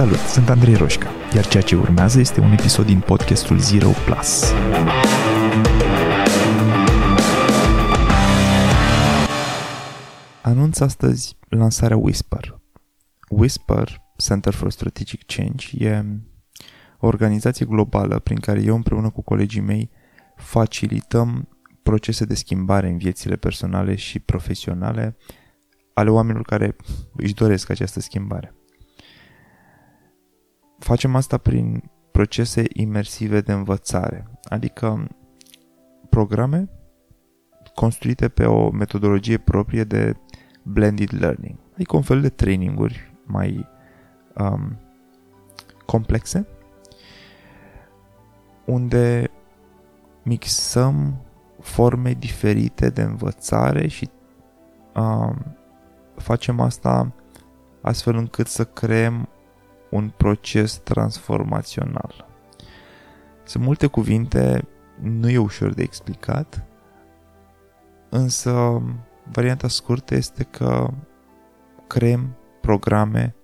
Salut, sunt Andrei Roșca, iar ceea ce urmează este un episod din podcastul Zero Plus. Anunț astăzi lansarea Whisper. Whisper, Center for Strategic Change, e o organizație globală prin care eu împreună cu colegii mei facilităm procese de schimbare în viețile personale și profesionale ale oamenilor care își doresc această schimbare. Facem asta prin procese imersive de învățare, adică programe construite pe o metodologie proprie de blended learning, adică un fel de traininguri mai um, complexe, unde mixăm forme diferite de învățare și um, facem asta astfel încât să creăm un proces transformațional. Sunt multe cuvinte, nu e ușor de explicat, însă varianta scurtă este că creăm programe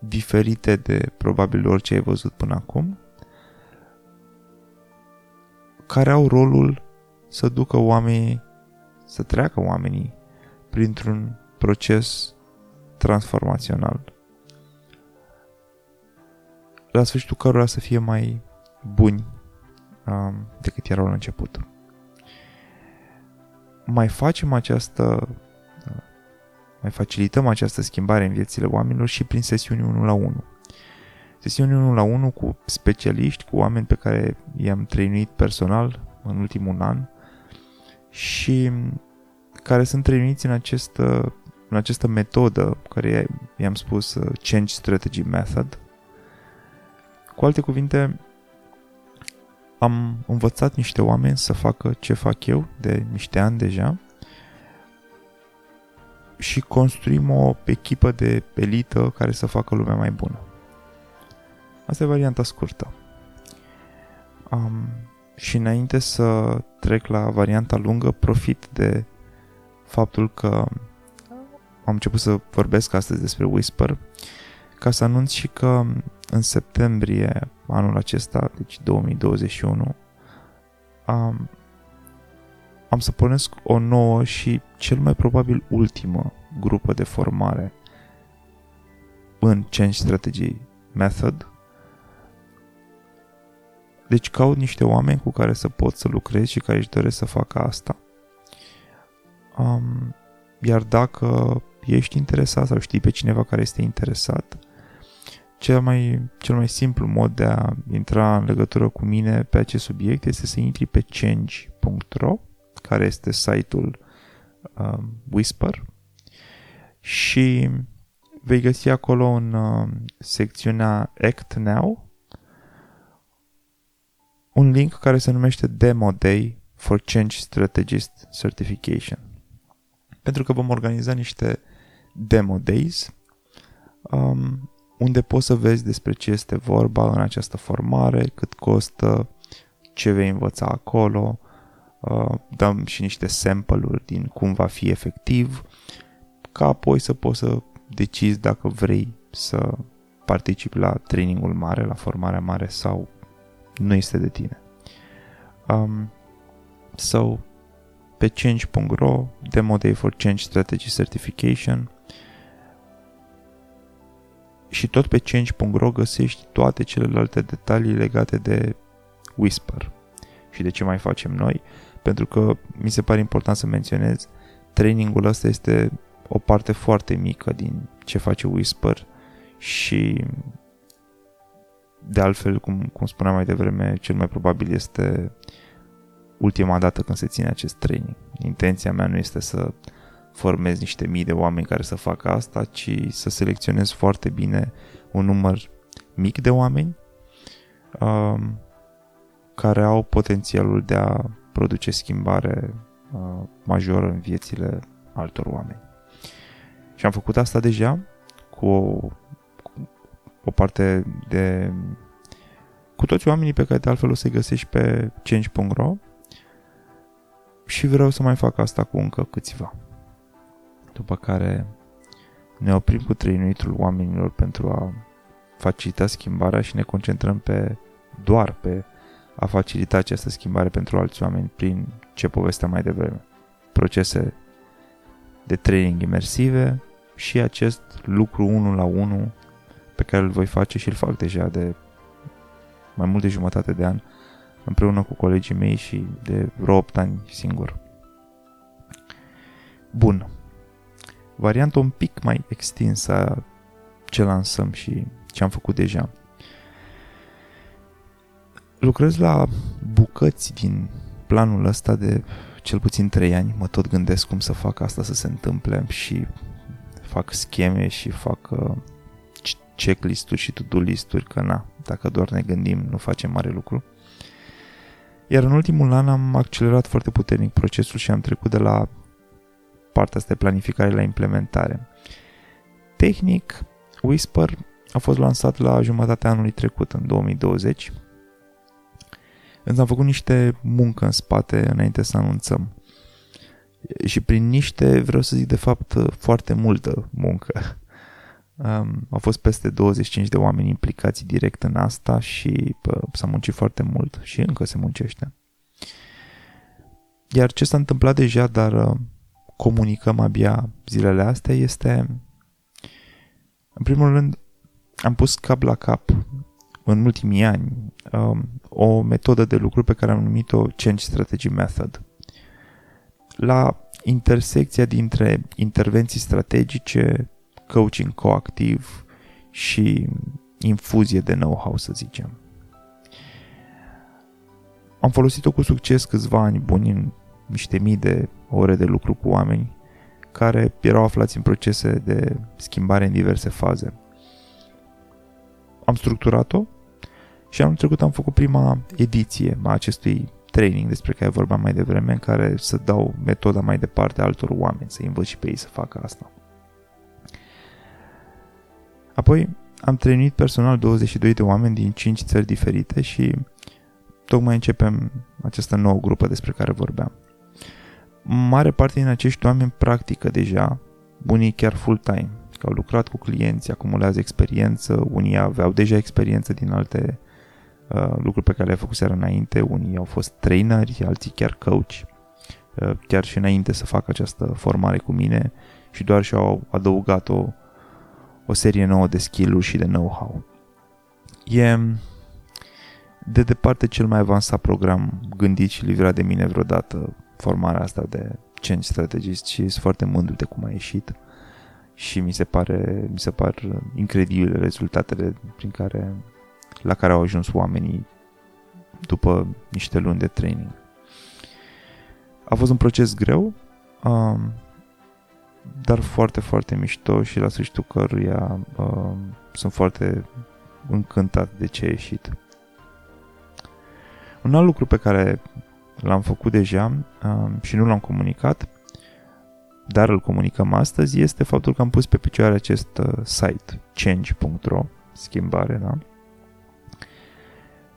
diferite de probabil orice ai văzut până acum, care au rolul să ducă oamenii, să treacă oamenii printr-un proces transformațional. La sfârșitul cărora să fie mai buni um, decât erau la început. Mai facem această mai facilităm această schimbare în viețile oamenilor și prin sesiuni 1 la 1. Sesiuni 1 la 1 cu specialiști, cu oameni pe care i-am trăinuit personal în ultimul an și care sunt trăinuiți în această în această metodă care i-am spus uh, Change Strategy Method. Cu alte cuvinte, am învățat niște oameni să facă ce fac eu de niște ani deja și construim o echipă de elită care să facă lumea mai bună. Asta e varianta scurtă. Um, și înainte să trec la varianta lungă, profit de faptul că am început să vorbesc astăzi despre Whisper, ca să anunț și că în septembrie anul acesta, deci 2021, am, am să pornesc o nouă și cel mai probabil ultimă grupă de formare în Change Strategy Method. Deci caut niște oameni cu care să pot să lucrez și care își doresc să facă asta. Um, iar dacă ești interesat sau știi pe cineva care este interesat, cel mai, cel mai simplu mod de a intra în legătură cu mine pe acest subiect este să intri pe change.ro, care este site-ul uh, Whisper, și vei găsi acolo în uh, secțiunea Act Now un link care se numește Demo Day for Change Strategist Certification. Pentru că vom organiza niște Demo Days, um, unde poți să vezi despre ce este vorba în această formare, cât costă, ce vei învăța acolo, uh, dăm și niște sample-uri din cum va fi efectiv, ca apoi să poți să decizi dacă vrei să participi la trainingul mare, la formarea mare sau nu este de tine. Um, so, pe change.ro, Demo Day for Change Strategy Certification, și tot pe change.ro găsești toate celelalte detalii legate de Whisper și de ce mai facem noi, pentru că mi se pare important să menționez trainingul ăsta este o parte foarte mică din ce face Whisper și de altfel, cum, cum spuneam mai devreme, cel mai probabil este ultima dată când se ține acest training. Intenția mea nu este să formez niște mii de oameni care să facă asta, ci să selecționez foarte bine un număr mic de oameni um, care au potențialul de a produce schimbare uh, majoră în viețile altor oameni. Și am făcut asta deja cu o, cu o parte de cu toți oamenii pe care de altfel o să-i găsești pe change.ro și vreau să mai fac asta cu încă câțiva după care ne oprim cu trăinuitul oamenilor pentru a facilita schimbarea și ne concentrăm pe doar pe a facilita această schimbare pentru alți oameni prin ce povesteam mai devreme. Procese de training imersive și acest lucru unul la unul pe care îl voi face și îl fac deja de mai mult de jumătate de an împreună cu colegii mei și de vreo 8 ani singur. Bun. Varianta un pic mai extinsă a ce lansăm și ce am făcut deja. Lucrez la bucăți din planul ăsta de cel puțin 3 ani. Mă tot gândesc cum să fac asta să se întâmple și fac scheme și fac uh, checklist-uri și to-do list-uri, că na, dacă doar ne gândim, nu facem mare lucru. Iar în ultimul an am accelerat foarte puternic procesul și am trecut de la partea asta de planificare la implementare. Tehnic, Whisper a fost lansat la jumătatea anului trecut, în 2020, însă am făcut niște muncă în spate înainte să anunțăm. Și prin niște vreau să zic de fapt foarte multă muncă. Um, au fost peste 25 de oameni implicați direct în asta și pă, s-a muncit foarte mult și încă se muncește. Iar ce s-a întâmplat deja, dar uh, comunicăm abia zilele astea, este în primul rând am pus cap la cap în ultimii ani um, o metodă de lucru pe care am numit-o Change Strategy Method. La intersecția dintre intervenții strategice, coaching coactiv și infuzie de know-how, să zicem. Am folosit-o cu succes câțiva ani buni în niște mii de ore de lucru cu oameni care erau aflați în procese de schimbare în diverse faze. Am structurat-o și anul trecut am făcut prima ediție a acestui training despre care vorbeam mai devreme, în care să dau metoda mai departe altor oameni, să învăț și pe ei să facă asta. Apoi am trăinit personal 22 de oameni din 5 țări diferite și tocmai începem această nouă grupă despre care vorbeam. Mare parte din acești oameni practică deja, unii chiar full-time, că au lucrat cu clienți, acumulează experiență, unii aveau deja experiență din alte uh, lucruri pe care le-au făcut seara înainte, unii au fost traineri, alții chiar coach, uh, chiar și înainte să facă această formare cu mine și doar și-au adăugat o o serie nouă de skill-uri și de know-how. E de departe cel mai avansat program gândit și livrat de mine vreodată formarea asta de change strategist și sunt foarte mândru de cum a ieșit și mi se pare mi se par incredibile rezultatele prin care la care au ajuns oamenii după niște luni de training. A fost un proces greu, um, dar foarte, foarte mișto și la sfârșitul căruia uh, sunt foarte încântat de ce a ieșit. Un alt lucru pe care l-am făcut deja uh, și nu l-am comunicat, dar îl comunicăm astăzi, este faptul că am pus pe picioare acest uh, site, change.ro, schimbare, da?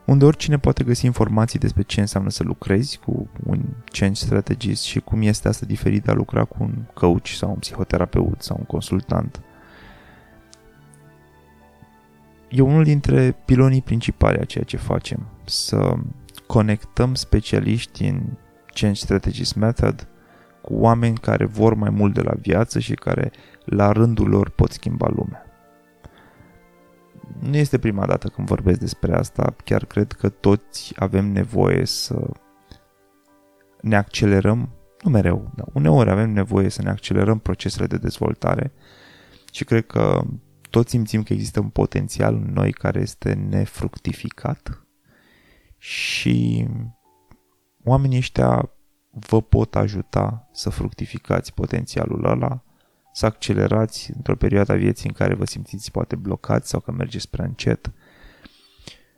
unde oricine poate găsi informații despre ce înseamnă să lucrezi cu un change strategist și cum este asta diferit de a lucra cu un coach sau un psihoterapeut sau un consultant. E unul dintre pilonii principali a ceea ce facem, să conectăm specialiști în Change Strategist Method cu oameni care vor mai mult de la viață și care la rândul lor pot schimba lumea. Nu este prima dată când vorbesc despre asta, chiar cred că toți avem nevoie să ne accelerăm, nu mereu, dar uneori avem nevoie să ne accelerăm procesele de dezvoltare și cred că toți simțim că există un potențial în noi care este nefructificat și oamenii ăștia vă pot ajuta să fructificați potențialul ăla să accelerați într-o perioadă a vieții în care vă simțiți poate blocați sau că mergeți prea încet.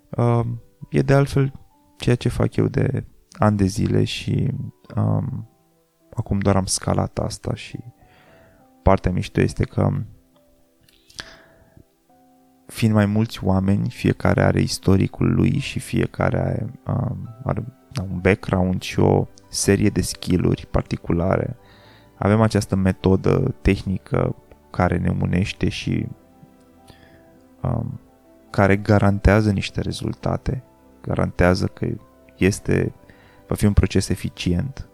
Uh, e de altfel ceea ce fac eu de ani de zile și um, acum doar am scalat asta și partea mișto este că fiind mai mulți oameni, fiecare are istoricul lui și fiecare are, um, are un background și o serie de skill-uri particulare. Avem această metodă tehnică care ne unește și um, care garantează niște rezultate, garantează că este, va fi un proces eficient,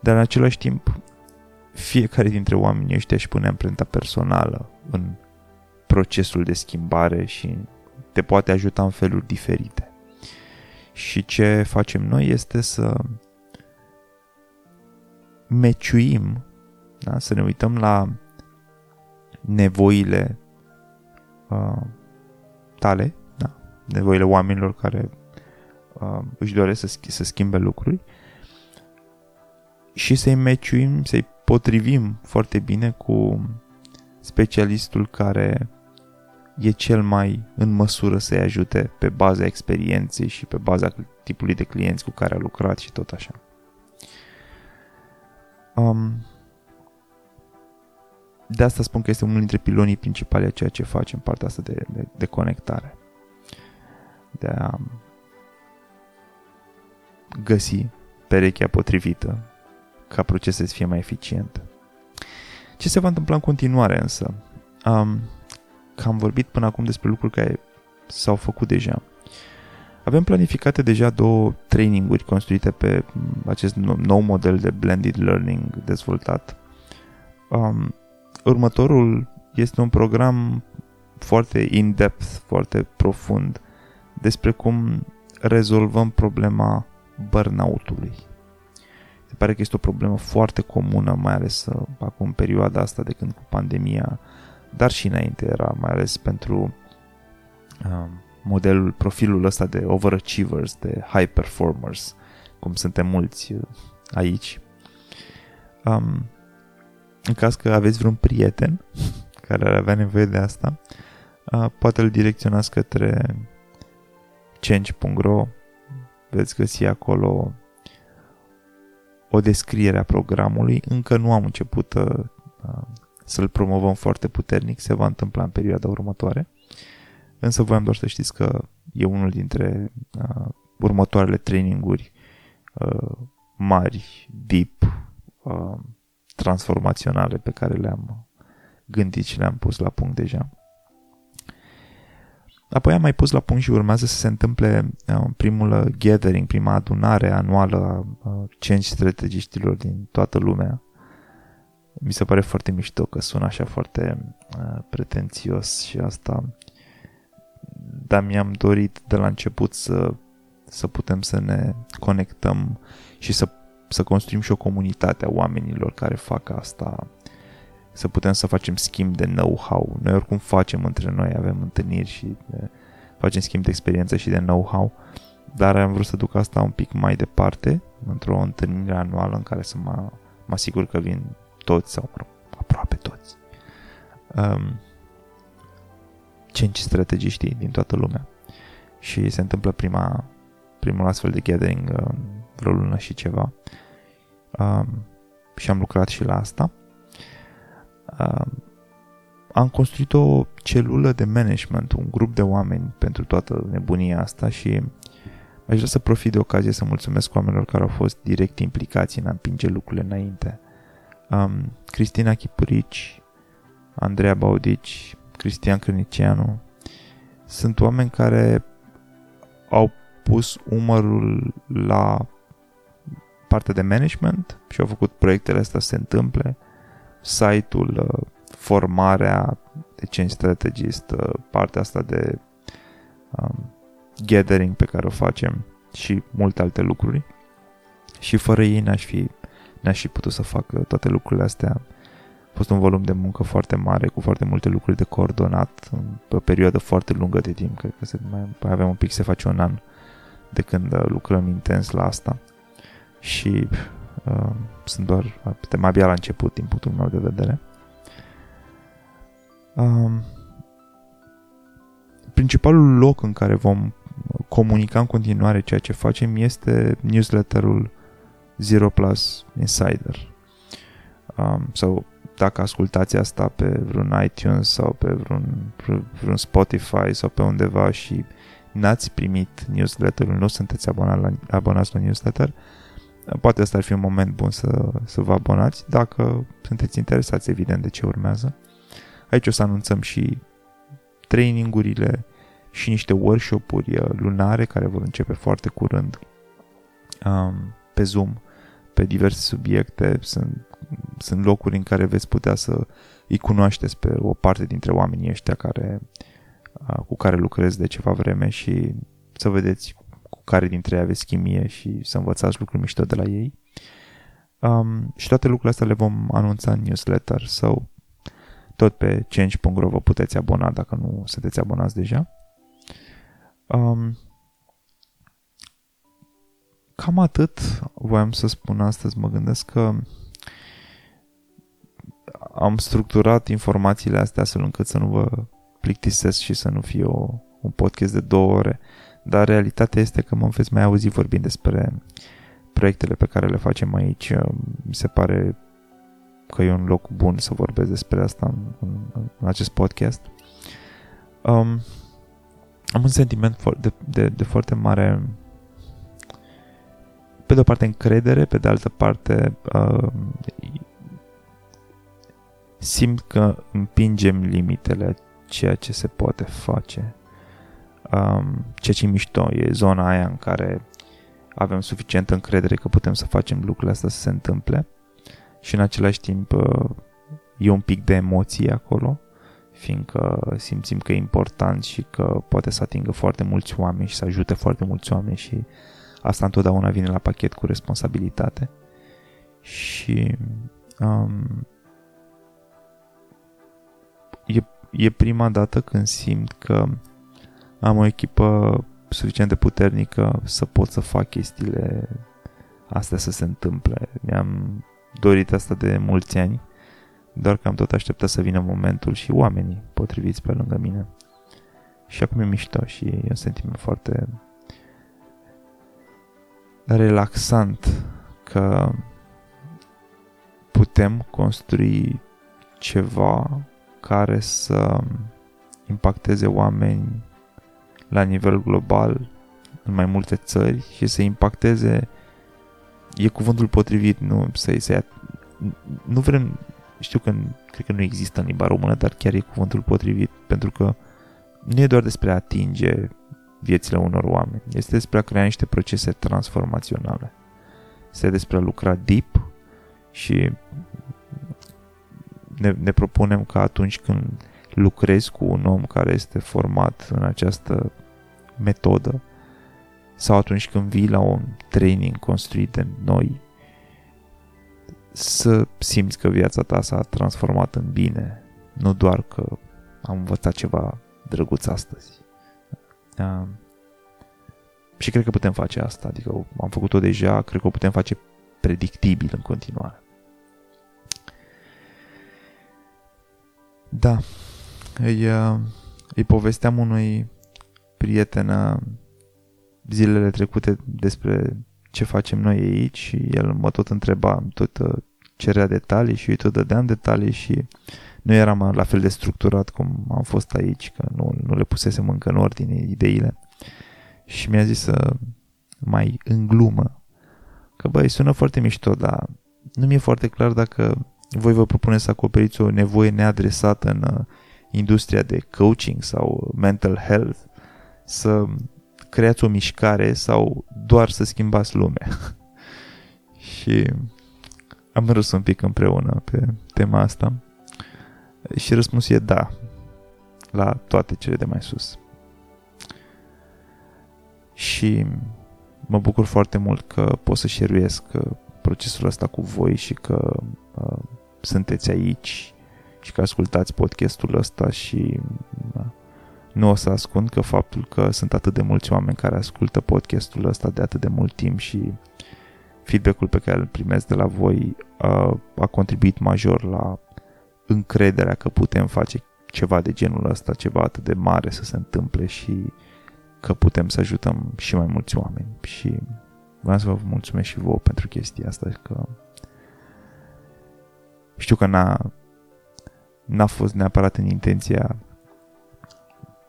dar în același timp fiecare dintre oamenii ăștia își pune amprenta personală în procesul de schimbare și te poate ajuta în feluri diferite. Și ce facem noi este să meciuim, da? să ne uităm la nevoile uh, tale, da? nevoile oamenilor care uh, își doresc să, să schimbe lucruri și să-i meciuim, să-i potrivim foarte bine cu specialistul care e cel mai în măsură să-i ajute pe baza experienței și pe baza tipului de clienți cu care a lucrat și tot așa. Um, de asta spun că este unul dintre pilonii principali a ceea ce facem, partea asta de, de, de conectare. De a găsi perechea potrivită ca procesul să fie mai eficient. Ce se va întâmpla în continuare însă? Um, că am vorbit până acum despre lucruri care s-au făcut deja. Avem planificate deja două traininguri construite pe acest nou model de blended learning dezvoltat. Um, următorul este un program foarte in-depth, foarte profund despre cum rezolvăm problema burnout-ului. Se pare că este o problemă foarte comună, mai ales uh, acum în perioada asta de când cu pandemia, dar și înainte era, mai ales pentru uh, modelul, profilul ăsta de overachievers, de high performers, cum suntem mulți uh, aici. Um, în caz că aveți vreun prieten care ar avea nevoie de asta, uh, poate îl direcționați către change.ro veți găsi acolo o descriere a programului. Încă nu am început uh, uh, să-l promovăm foarte puternic, se va întâmpla în perioada următoare. Însă voiam doar să știți că e unul dintre uh, următoarele traininguri uh, mari, deep, uh, transformaționale pe care le-am gândit și le-am pus la punct deja. Apoi am mai pus la punct și urmează să se întâmple uh, primul gathering, prima adunare anuală a uh, cinci strategiștilor din toată lumea. Mi se pare foarte mișto că sună așa foarte uh, pretențios și asta dar mi-am dorit de la început să, să putem să ne conectăm și să, să construim și o comunitate a oamenilor care fac asta, să putem să facem schimb de know-how. Noi oricum facem între noi, avem întâlniri și facem schimb de experiență și de know-how, dar am vrut să duc asta un pic mai departe, într-o întâlnire anuală în care să mă, mă asigur că vin toți sau aproape toți. Um, cinci strategiști din toată lumea. Și se întâmplă prima, primul astfel de gathering uh, vreo lună și ceva. Um, și am lucrat și la asta. Um, am construit o celulă de management, un grup de oameni pentru toată nebunia asta și aș vrea să profit de ocazie să mulțumesc oamenilor care au fost direct implicați în a împinge lucrurile înainte. Um, Cristina Chipurici, Andreea Baudici, Cristian Crânicianu, sunt oameni care au pus umărul la partea de management și au făcut proiectele astea să se întâmple, site-ul, uh, formarea de change strategist, uh, partea asta de um, gathering pe care o facem și multe alte lucruri. Și fără ei n-aș fi, n-aș fi putut să fac toate lucrurile astea. A fost un volum de muncă foarte mare, cu foarte multe lucruri de coordonat, pe o perioadă foarte lungă de timp, cred că se mai, mai avem un pic, se face un an de când uh, lucrăm intens la asta. Și uh, sunt doar, suntem abia la început din punctul meu de vedere. Uh, principalul loc în care vom comunica în continuare ceea ce facem este newsletterul Zero Plus Insider. Um, sau dacă ascultați asta pe vreun iTunes sau pe vreun, vreun Spotify sau pe undeva și n-ați primit newsletterul, nu sunteți abonat la, abonați la newsletter, poate asta ar fi un moment bun să, să vă abonați dacă sunteți interesați evident de ce urmează. Aici o să anunțăm și trainingurile, și niște workshop-uri uh, lunare care vor începe foarte curând um, pe Zoom pe diverse subiecte. Sunt, sunt locuri în care veți putea să îi cunoașteți pe o parte dintre oamenii ăștia care, uh, cu care lucrez de ceva vreme și să vedeți cu care dintre ei aveți chimie și să învățați lucruri mișto de la ei. Um, și toate lucrurile astea le vom anunța în newsletter sau tot pe change.ro vă puteți abona dacă nu sunteți abonați deja. Um, cam atât voiam să spun astăzi. Mă gândesc că am structurat informațiile astea astfel încât să nu vă plictisesc și să nu fie o, un podcast de două ore. Dar realitatea este că mă veți mai auzi vorbind despre proiectele pe care le facem aici. Mi se pare că e un loc bun să vorbesc despre asta în, în, în acest podcast. Um, am un sentiment de, de, de foarte mare pe de o parte încredere, pe de altă parte uh, simt că împingem limitele ceea ce se poate face. Um, ceea ce e mișto, e zona aia în care avem suficientă încredere că putem să facem lucrurile astea să se întâmple și în același timp uh, e un pic de emoție acolo, fiindcă simțim că e important și că poate să atingă foarte mulți oameni și să ajute foarte mulți oameni și asta întotdeauna vine la pachet cu responsabilitate. Și um, e, e prima dată când simt că am o echipă suficient de puternică să pot să fac chestiile astea să se întâmple. Mi-am dorit asta de mulți ani, doar că am tot așteptat să vină momentul și oamenii potriviți pe lângă mine. Și acum e mișto și e un sentiment foarte relaxant că putem construi ceva care să impacteze oameni la nivel global în mai multe țări și să impacteze e cuvântul potrivit, nu să să nu vrem, știu că cred că nu există în limba română, dar chiar e cuvântul potrivit, pentru că nu e doar despre a atinge viețile unor oameni, este despre a crea niște procese transformaționale. Este despre a lucra deep și ne, ne propunem că atunci când lucrezi cu un om care este format în această metodă, sau atunci când vii la un training construit de noi, să simți că viața ta s-a transformat în bine, nu doar că am învățat ceva drăguț astăzi. Uh, și cred că putem face asta, adică am făcut-o deja, cred că o putem face predictibil în continuare. Da, îi, îi povesteam unui prieten zilele trecute despre ce facem noi aici și el mă tot întreba, tot uh, cerea detalii și eu tot dădeam detalii și nu eram la fel de structurat cum am fost aici, că nu, nu le pusesem încă în ordine ideile. Și mi-a zis să mai în glumă că băi, sună foarte mișto, dar nu mi-e foarte clar dacă voi vă propuneți să acoperiți o nevoie neadresată în uh, industria de coaching sau mental health, să creați o mișcare sau doar să schimbați lumea. și am râs un pic împreună pe tema asta și răspunsul e da la toate cele de mai sus. Și mă bucur foarte mult că pot să șeruiesc uh, procesul ăsta cu voi și că uh, sunteți aici și că ascultați podcastul ăsta și uh, nu o să ascund că faptul că sunt atât de mulți oameni care ascultă podcastul ăsta de atât de mult timp și feedback-ul pe care îl primesc de la voi a, a contribuit major la încrederea că putem face ceva de genul ăsta, ceva atât de mare să se întâmple și că putem să ajutăm și mai mulți oameni. Și vreau să vă mulțumesc și vouă pentru chestia asta, că știu că n-a, n-a fost neapărat în intenția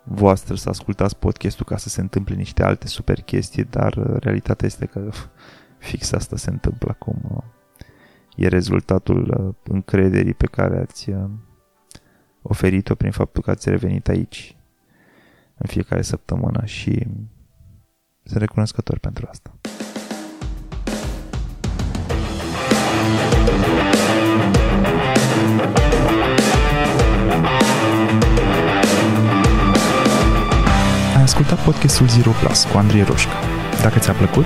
voastră să ascultați podcastul ca să se întâmple niște alte super chestii, dar uh, realitatea este că fix asta se întâmplă acum. Uh, e rezultatul uh, încrederii pe care ați oferit-o prin faptul că ați revenit aici. în fiecare săptămână și sunt recunoscător pentru asta. Ai ascultat podcastul Zero Plus cu Andrei Roșca. Dacă ți-a plăcut,